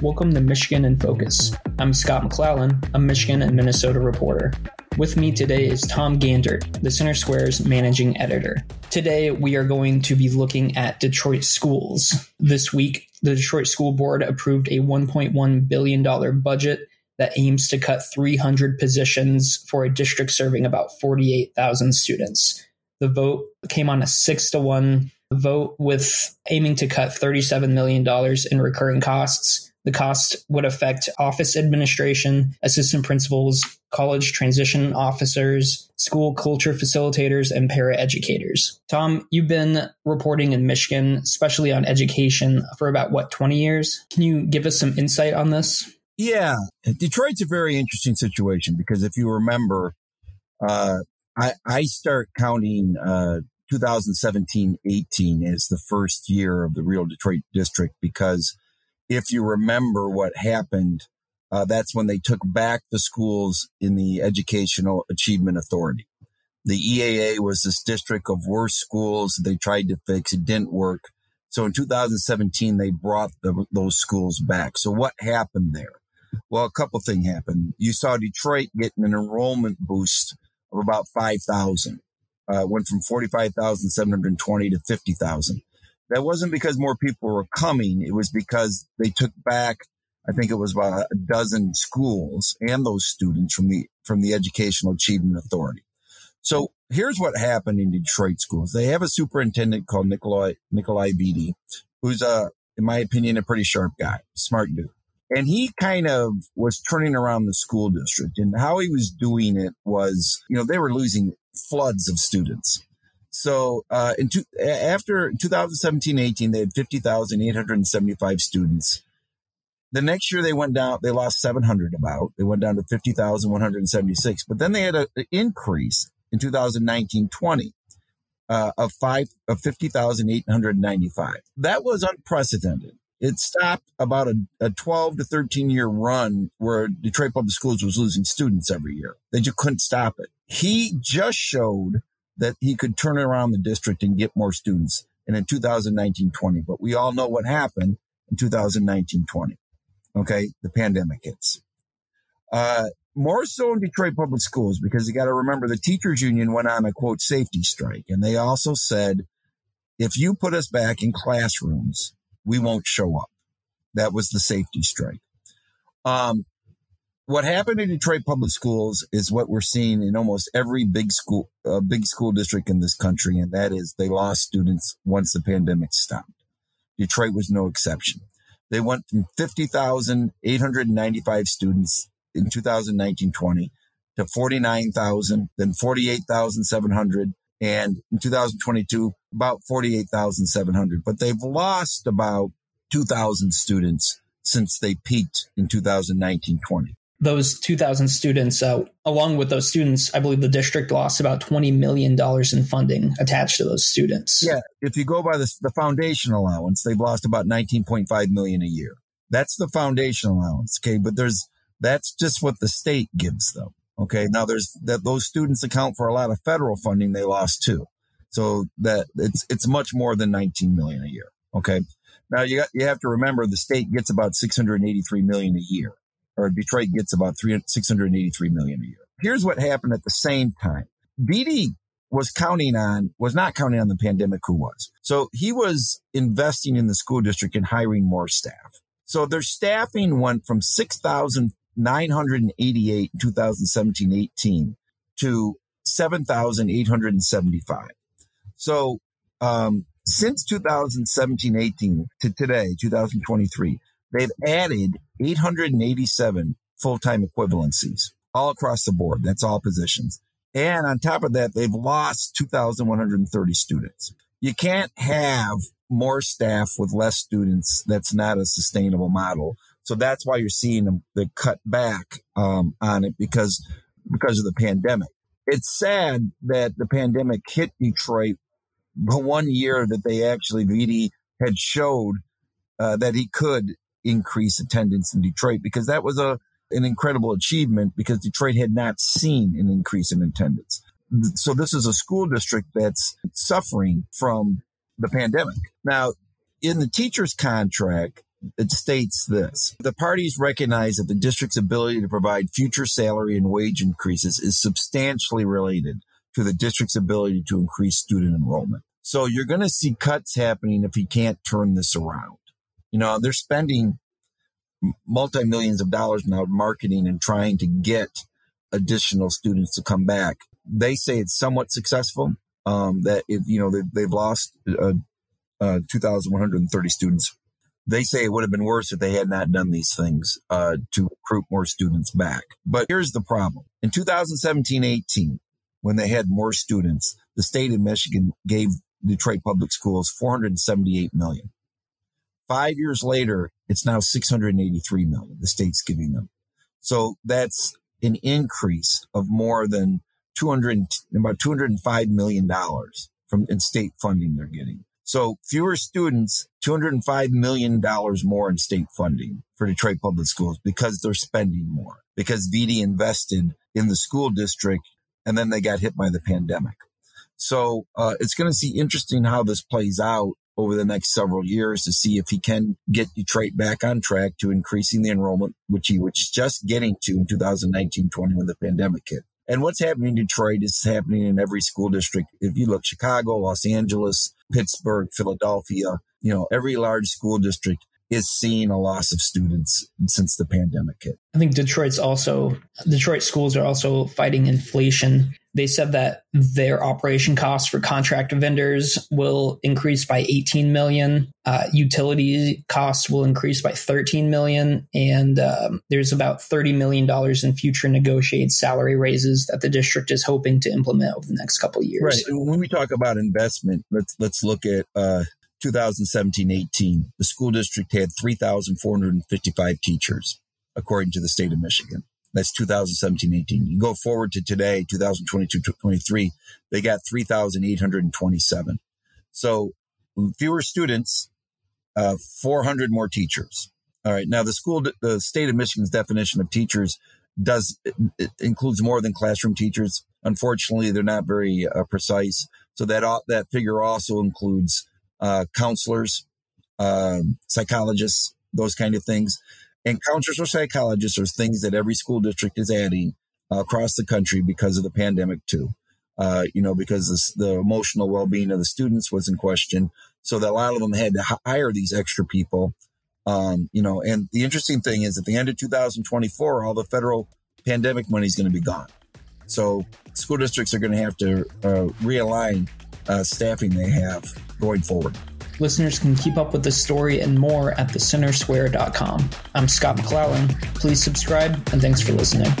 Welcome to Michigan in Focus. I'm Scott McClellan, a Michigan and Minnesota reporter. With me today is Tom Gantert, the Center Square's managing editor. Today, we are going to be looking at Detroit schools. This week, the Detroit School Board approved a $1.1 billion budget that aims to cut 300 positions for a district serving about 48,000 students. The vote came on a six to one vote with aiming to cut $37 million in recurring costs the cost would affect office administration, assistant principals, college transition officers, school culture facilitators, and paraeducators. Tom, you've been reporting in Michigan, especially on education, for about what, 20 years? Can you give us some insight on this? Yeah, Detroit's a very interesting situation because if you remember, uh, I, I start counting uh, 2017 18 as the first year of the real Detroit district because if you remember what happened, uh, that's when they took back the schools in the Educational Achievement Authority. The EAA was this district of worst schools they tried to fix. It didn't work. So in 2017, they brought the, those schools back. So what happened there? Well, a couple things happened. You saw Detroit getting an enrollment boost of about 5,000. Uh, went from 45,720 to 50,000. That wasn't because more people were coming. It was because they took back, I think it was about a dozen schools and those students from the, from the Educational Achievement Authority. So here's what happened in Detroit schools. They have a superintendent called Nikolai, Nikolai Vitti, who's a, in my opinion, a pretty sharp guy, smart dude. And he kind of was turning around the school district and how he was doing it was, you know, they were losing floods of students. So uh, in two, after 2017-18, they had 50,875 students. The next year they went down, they lost 700 about. They went down to 50,176. But then they had an increase in 2019-20 uh, of five of 50,895. That was unprecedented. It stopped about a, a 12 to 13 year run where Detroit Public Schools was losing students every year. They just couldn't stop it. He just showed that he could turn around the district and get more students. And in 2019-20, but we all know what happened in 2019-20. Okay. The pandemic hits. Uh, more so in Detroit public schools because you got to remember the teachers union went on a quote safety strike. And they also said, if you put us back in classrooms, we won't show up. That was the safety strike. Um, what happened in Detroit public schools is what we're seeing in almost every big school, uh, big school district in this country. And that is they lost students once the pandemic stopped. Detroit was no exception. They went from 50,895 students in 2019-20 to 49,000, then 48,700. And in 2022, about 48,700, but they've lost about 2,000 students since they peaked in 2019-20 those 2,000 students, uh, along with those students, I believe the district lost about $20 million in funding attached to those students. Yeah. If you go by the, the foundation allowance, they've lost about 19.5 million a year. That's the foundation allowance. Okay. But there's, that's just what the state gives them. Okay. Now there's that those students account for a lot of federal funding they lost too. So that it's, it's much more than 19 million a year. Okay. Now you got, you have to remember the state gets about 683 million a year or Detroit gets about 683 million a year. Here's what happened at the same time. Vitti was counting on, was not counting on the pandemic who was. So he was investing in the school district and hiring more staff. So their staffing went from 6,988 in 2017 18 to 7,875. So, um, since 2017 18 to today, 2023, They've added 887 full-time equivalencies all across the board. That's all positions. And on top of that, they've lost 2,130 students. You can't have more staff with less students. That's not a sustainable model. So that's why you're seeing them they cut back um, on it because because of the pandemic. It's sad that the pandemic hit Detroit the one year that they actually Vitti had showed uh, that he could increase attendance in Detroit because that was a an incredible achievement because Detroit had not seen an increase in attendance. So this is a school district that's suffering from the pandemic. Now, in the teacher's contract, it states this The parties recognize that the district's ability to provide future salary and wage increases is substantially related to the district's ability to increase student enrollment. So you're going to see cuts happening if he can't turn this around. You know, they're spending multi millions of dollars now marketing and trying to get additional students to come back. They say it's somewhat successful. Um, that if, you know they, have lost uh, uh, 2,130 students. They say it would have been worse if they had not done these things uh, to recruit more students back. But here's the problem: in 2017-18, when they had more students, the state of Michigan gave Detroit Public Schools 478 million. Five years later, it's now 683 million. The state's giving them. So that's an increase of more than 200, about 205 million dollars from in state funding they're getting. So fewer students, $205 million more in state funding for Detroit Public Schools because they're spending more, because Vitti invested in the school district and then they got hit by the pandemic. So uh, it's going to see interesting how this plays out over the next several years to see if he can get Detroit back on track to increasing the enrollment, which he was just getting to in 2019-20 when the pandemic hit. And what's happening in Detroit is happening in every school district. If you look Chicago, Los Angeles, Pittsburgh, Philadelphia, you know, every large school district is seeing a loss of students since the pandemic hit. I think Detroit's also Detroit schools are also fighting inflation. They said that their operation costs for contract vendors will increase by 18 million. Uh, utility costs will increase by 13 million, and um, there's about 30 million dollars in future negotiated salary raises that the district is hoping to implement over the next couple years. Right. When we talk about investment, let's let's look at uh, 2017-18, the school district had 3,455 teachers, according to the state of Michigan. That's 2017-18. You go forward to today, 2022-23, they got 3,827. So fewer students, uh, 400 more teachers. All right. Now the school, the state of Michigan's definition of teachers does includes more than classroom teachers. Unfortunately, they're not very uh, precise. So that that figure also includes uh, counselors, uh, psychologists, those kind of things. Counselors or psychologists are things that every school district is adding uh, across the country because of the pandemic too. Uh, you know, because this, the emotional well-being of the students was in question. So that a lot of them had to hire these extra people. Um, you know, and the interesting thing is at the end of 2024, all the federal pandemic money is going to be gone. So school districts are going to have to uh, realign uh, staffing they have going forward. Listeners can keep up with this story and more at thecentersquare.com. I'm Scott McClellan. Please subscribe and thanks for listening.